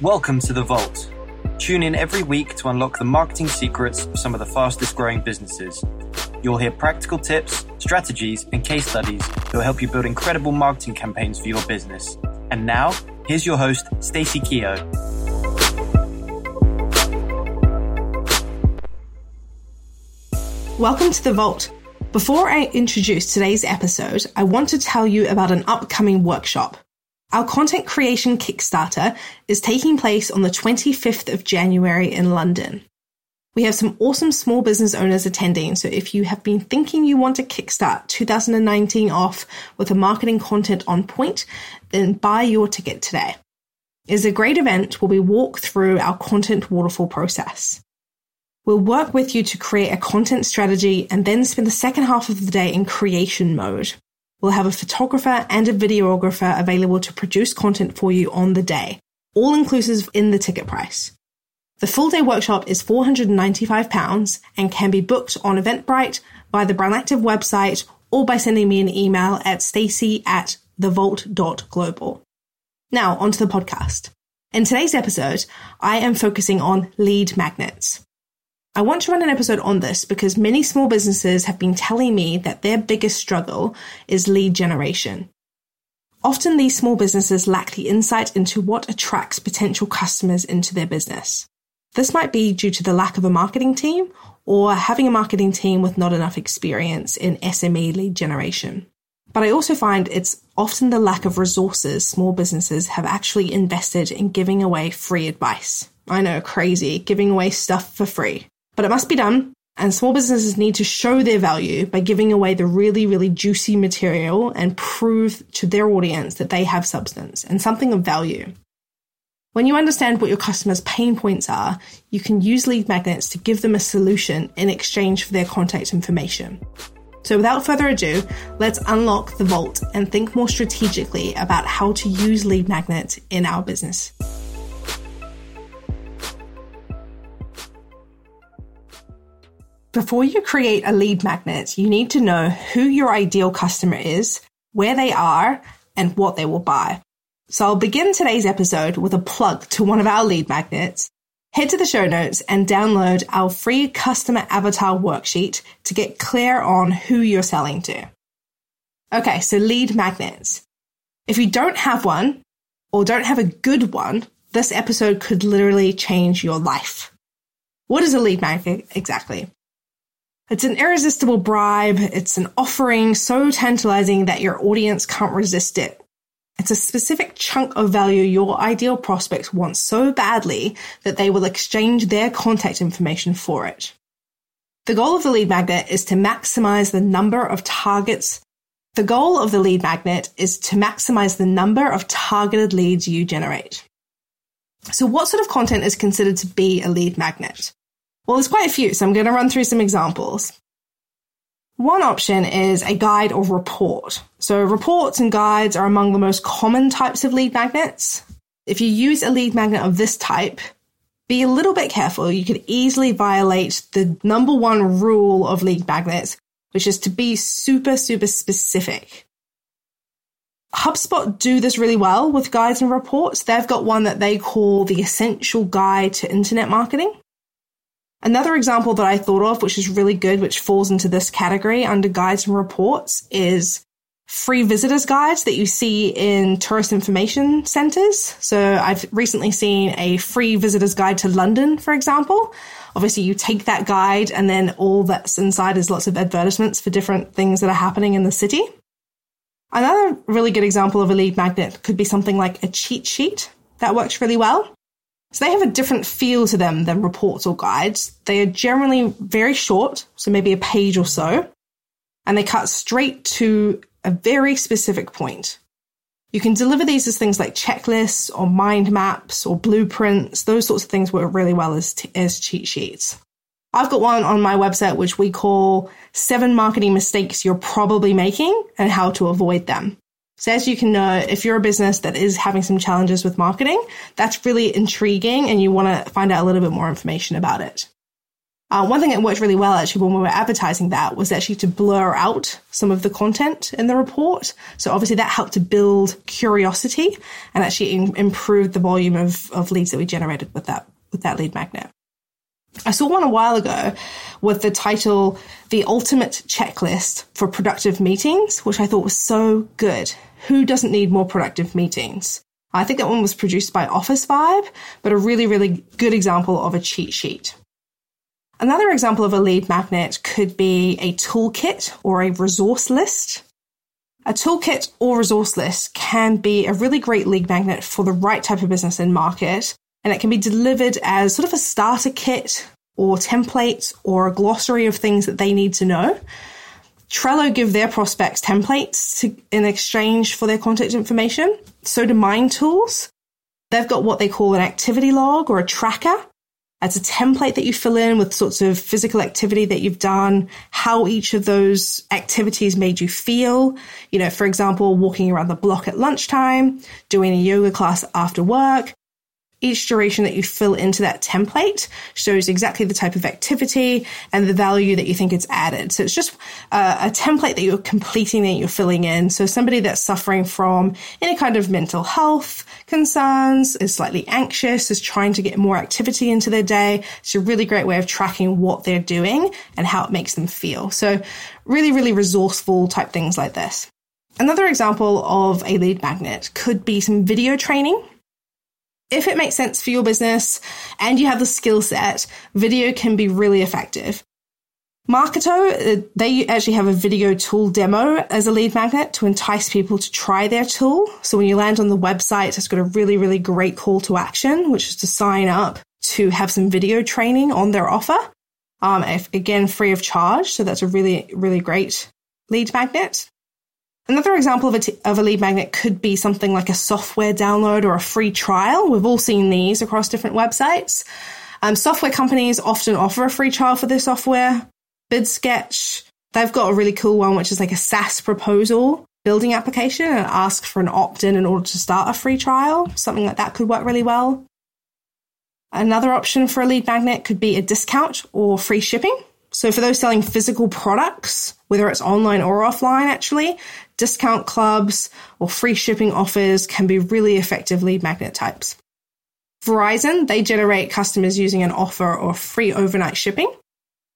Welcome to The Vault. Tune in every week to unlock the marketing secrets of some of the fastest growing businesses. You'll hear practical tips, strategies, and case studies that will help you build incredible marketing campaigns for your business. And now, here's your host, Stacey Keogh. Welcome to The Vault. Before I introduce today's episode, I want to tell you about an upcoming workshop. Our content creation Kickstarter is taking place on the 25th of January in London. We have some awesome small business owners attending, so if you have been thinking you want to kickstart 2019 off with a marketing content on point, then buy your ticket today. It's a great event where we walk through our content waterfall process. We'll work with you to create a content strategy and then spend the second half of the day in creation mode. We'll have a photographer and a videographer available to produce content for you on the day, all inclusive in the ticket price. The full day workshop is £495 and can be booked on Eventbrite, via the Brand Active website, or by sending me an email at stacey at thevault.global. Now, onto the podcast. In today's episode, I am focusing on lead magnets. I want to run an episode on this because many small businesses have been telling me that their biggest struggle is lead generation. Often these small businesses lack the insight into what attracts potential customers into their business. This might be due to the lack of a marketing team or having a marketing team with not enough experience in SME lead generation. But I also find it's often the lack of resources small businesses have actually invested in giving away free advice. I know, crazy, giving away stuff for free but it must be done. And small businesses need to show their value by giving away the really, really juicy material and prove to their audience that they have substance and something of value. When you understand what your customers' pain points are, you can use lead magnets to give them a solution in exchange for their contact information. So without further ado, let's unlock the vault and think more strategically about how to use lead magnets in our business. Before you create a lead magnet, you need to know who your ideal customer is, where they are, and what they will buy. So I'll begin today's episode with a plug to one of our lead magnets. Head to the show notes and download our free customer avatar worksheet to get clear on who you're selling to. Okay, so lead magnets. If you don't have one or don't have a good one, this episode could literally change your life. What is a lead magnet exactly? It's an irresistible bribe. It's an offering so tantalizing that your audience can't resist it. It's a specific chunk of value your ideal prospects want so badly that they will exchange their contact information for it. The goal of the lead magnet is to maximize the number of targets. The goal of the lead magnet is to maximize the number of targeted leads you generate. So what sort of content is considered to be a lead magnet? Well, there's quite a few, so I'm going to run through some examples. One option is a guide or report. So reports and guides are among the most common types of lead magnets. If you use a lead magnet of this type, be a little bit careful. You could easily violate the number one rule of lead magnets, which is to be super, super specific. HubSpot do this really well with guides and reports. They've got one that they call the essential guide to internet marketing. Another example that I thought of, which is really good, which falls into this category under guides and reports, is free visitors guides that you see in tourist information centers. So I've recently seen a free visitors guide to London, for example. Obviously, you take that guide and then all that's inside is lots of advertisements for different things that are happening in the city. Another really good example of a lead magnet could be something like a cheat sheet that works really well. So they have a different feel to them than reports or guides. They are generally very short, so maybe a page or so, and they cut straight to a very specific point. You can deliver these as things like checklists or mind maps or blueprints. Those sorts of things work really well as, t- as cheat sheets. I've got one on my website which we call seven marketing mistakes you're probably making and how to avoid them. So as you can know, if you're a business that is having some challenges with marketing, that's really intriguing and you want to find out a little bit more information about it. Uh, one thing that worked really well actually when we were advertising that was actually to blur out some of the content in the report. So obviously that helped to build curiosity and actually in- improve the volume of, of leads that we generated with that with that lead magnet. I saw one a while ago with the title The Ultimate Checklist for Productive Meetings, which I thought was so good. Who doesn't need more productive meetings? I think that one was produced by Officevibe, but a really, really good example of a cheat sheet. Another example of a lead magnet could be a toolkit or a resource list. A toolkit or resource list can be a really great lead magnet for the right type of business and market, and it can be delivered as sort of a starter kit or templates or a glossary of things that they need to know. Trello give their prospects templates to, in exchange for their contact information. So do Mind Tools. They've got what they call an activity log or a tracker it's a template that you fill in with sorts of physical activity that you've done, how each of those activities made you feel. You know, for example, walking around the block at lunchtime, doing a yoga class after work, each duration that you fill into that template shows exactly the type of activity and the value that you think it's added. So it's just a, a, template that you're completing that you're filling in. So somebody that's suffering from any kind of mental health concerns, is slightly anxious, is trying to get more activity into their day. It's a really great way of tracking what they're doing and how it makes them feel. So really, really resourceful type things like this. Another example of a lead magnet could be some video training if it makes sense for your business and you have the skill set, video can be really effective. Marketo, uh, they actually have a video tool demo as a lead magnet to entice people to try their tool. So when you land on the website, it's got a really, really great call to action, which is to sign up to have some video training on their offer. Um, if, again, free of charge. So that's a really, really great lead magnet. Another example of a, t- of a lead magnet could be something like a software download or a free trial. We've all seen these across different websites. Um, software companies often offer a free trial for their software. BidSketch, they've got a really cool one, which is like a SaaS proposal building application and ask for an opt in in order to start a free trial. Something like that could work really well. Another option for a lead magnet could be a discount or free shipping. So for those selling physical products, whether it's online or offline, actually, discount clubs or free shipping offers can be really effective lead magnet types. Verizon, they generate customers using an offer or free overnight shipping.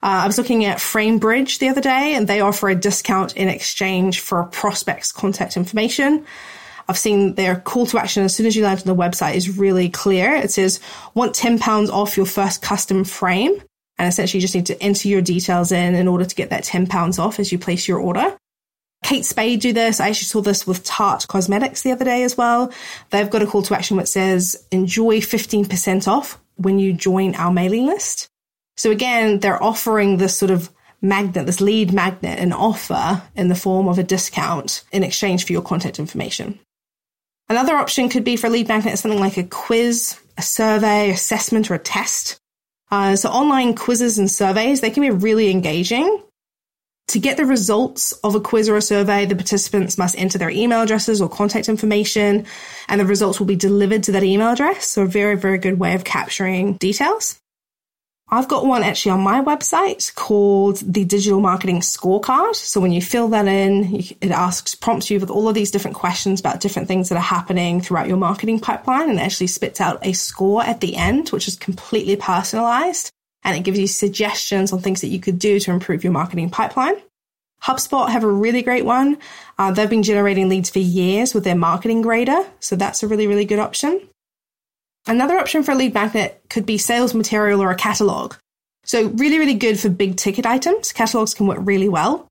Uh, I was looking at FrameBridge the other day and they offer a discount in exchange for a prospect's contact information. I've seen their call to action as soon as you land on the website is really clear. It says, want £10 off your first custom frame. And essentially, you just need to enter your details in in order to get that £10 off as you place your order. Kate Spade do this. I actually saw this with Tarte Cosmetics the other day as well. They've got a call to action which says enjoy 15% off when you join our mailing list. So again, they're offering this sort of magnet, this lead magnet, an offer in the form of a discount in exchange for your contact information. Another option could be for a lead magnet something like a quiz, a survey, assessment, or a test. Uh, so online quizzes and surveys, they can be really engaging. To get the results of a quiz or a survey, the participants must enter their email addresses or contact information, and the results will be delivered to that email address. So a very, very good way of capturing details. I've got one actually on my website called the Digital Marketing Scorecard. So when you fill that in, it asks, prompts you with all of these different questions about different things that are happening throughout your marketing pipeline and actually spits out a score at the end, which is completely personalized. And it gives you suggestions on things that you could do to improve your marketing pipeline. HubSpot have a really great one. Uh, they've been generating leads for years with their marketing grader. So that's a really, really good option. Another option for a lead magnet could be sales material or a catalog. So really, really good for big ticket items. Catalogs can work really well.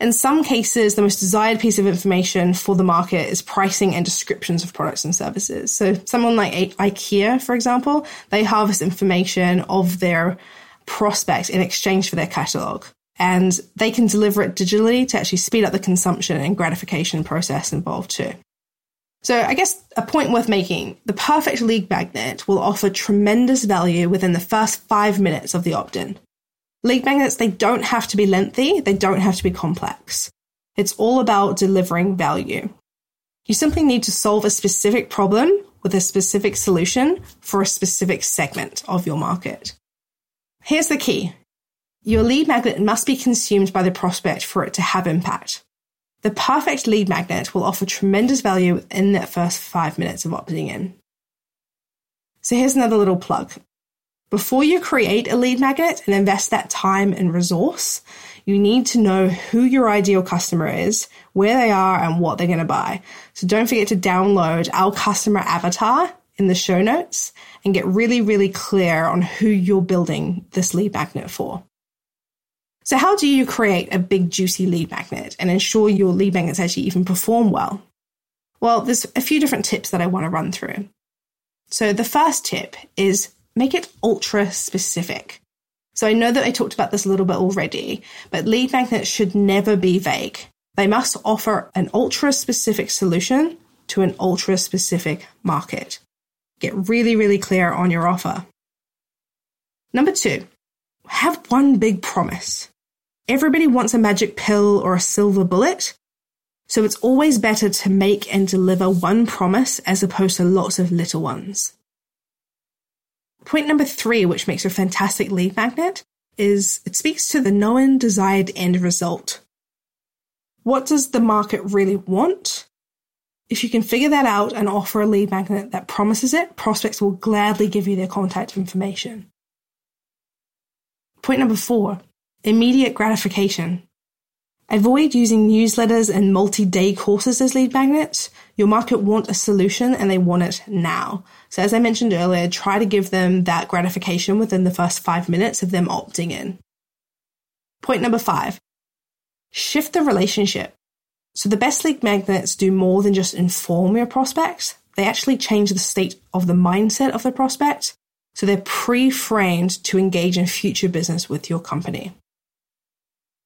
In some cases, the most desired piece of information for the market is pricing and descriptions of products and services. So someone like IKEA, for example, they harvest information of their prospect in exchange for their catalog. And they can deliver it digitally to actually speed up the consumption and gratification process involved too. So I guess a point worth making, the perfect lead magnet will offer tremendous value within the first five minutes of the opt-in. Lead magnets, they don't have to be lengthy, they don't have to be complex. It's all about delivering value. You simply need to solve a specific problem with a specific solution for a specific segment of your market. Here's the key. Your lead magnet must be consumed by the prospect for it to have impact. The perfect lead magnet will offer tremendous value in that first five minutes of opting in. So here's another little plug. Before you create a lead magnet and invest that time and resource, you need to know who your ideal customer is, where they are, and what they're going to buy. So don't forget to download our customer avatar in the show notes and get really, really clear on who you're building this lead magnet for. So how do you create a big juicy lead magnet and ensure your lead magnets actually even perform well? Well, there's a few different tips that I want to run through. So the first tip is make it ultra specific. So I know that I talked about this a little bit already, but lead magnets should never be vague. They must offer an ultra specific solution to an ultra specific market. Get really, really clear on your offer. Number two, have one big promise. Everybody wants a magic pill or a silver bullet. So it's always better to make and deliver one promise as opposed to lots of little ones. Point number three, which makes a fantastic lead magnet, is it speaks to the known desired end result. What does the market really want? If you can figure that out and offer a lead magnet that promises it, prospects will gladly give you their contact information. Point number four immediate gratification. Avoid using newsletters and multi day courses as lead magnets. Your market want a solution and they want it now. So, as I mentioned earlier, try to give them that gratification within the first five minutes of them opting in. Point number five shift the relationship. So, the best lead magnets do more than just inform your prospects, they actually change the state of the mindset of the prospect. So, they're pre framed to engage in future business with your company.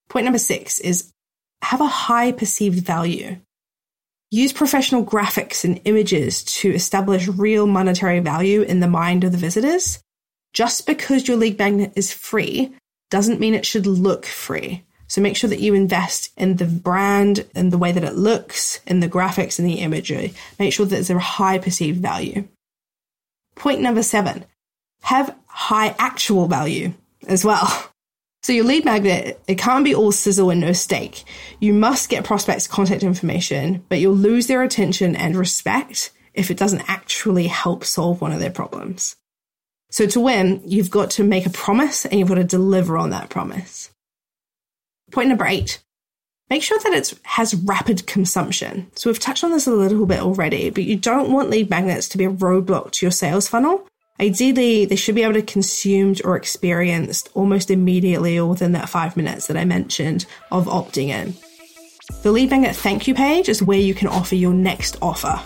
Point number six is have a high perceived value. Use professional graphics and images to establish real monetary value in the mind of the visitors. Just because your lead magnet is free doesn't mean it should look free. So make sure that you invest in the brand and the way that it looks, in the graphics and the imagery. Make sure that there's a high perceived value. Point number seven, have high actual value as well. So your lead magnet, it can't be all sizzle and no steak. You must get prospects contact information, but you'll lose their attention and respect if it doesn't actually help solve one of their problems. So to win, you've got to make a promise and you've got to deliver on that promise. Point number eight. Make sure that it has rapid consumption. So we've touched on this a little bit already, but you don't want lead magnets to be a roadblock to your sales funnel. Ideally, they should be able to consumed or experienced almost immediately or within that five minutes that I mentioned of opting in. The lead magnet thank you page is where you can offer your next offer.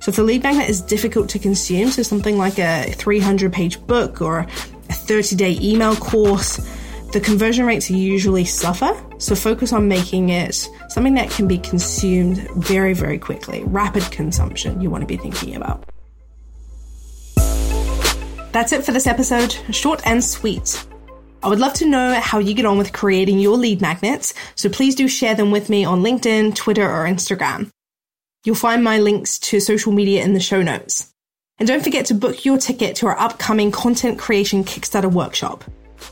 So if the lead magnet is difficult to consume, so something like a 300 page book or a 30 day email course, the conversion rates usually suffer. So focus on making it something that can be consumed very, very quickly. Rapid consumption you want to be thinking about. That's it for this episode, short and sweet. I would love to know how you get on with creating your lead magnets, so please do share them with me on LinkedIn, Twitter, or Instagram. You'll find my links to social media in the show notes. And don't forget to book your ticket to our upcoming content creation Kickstarter workshop.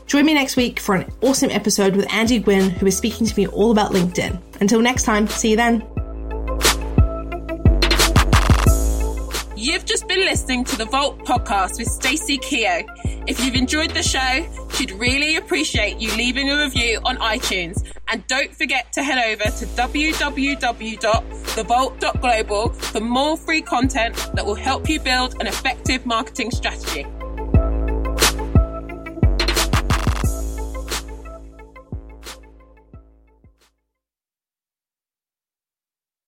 Join me next week for an awesome episode with Andy Gwynn, who is speaking to me all about LinkedIn. Until next time, see you then. You've just been listening to the Vault podcast with Stacey Keogh. If you've enjoyed the show, she'd really appreciate you leaving a review on iTunes. And don't forget to head over to www.thevault.global for more free content that will help you build an effective marketing strategy.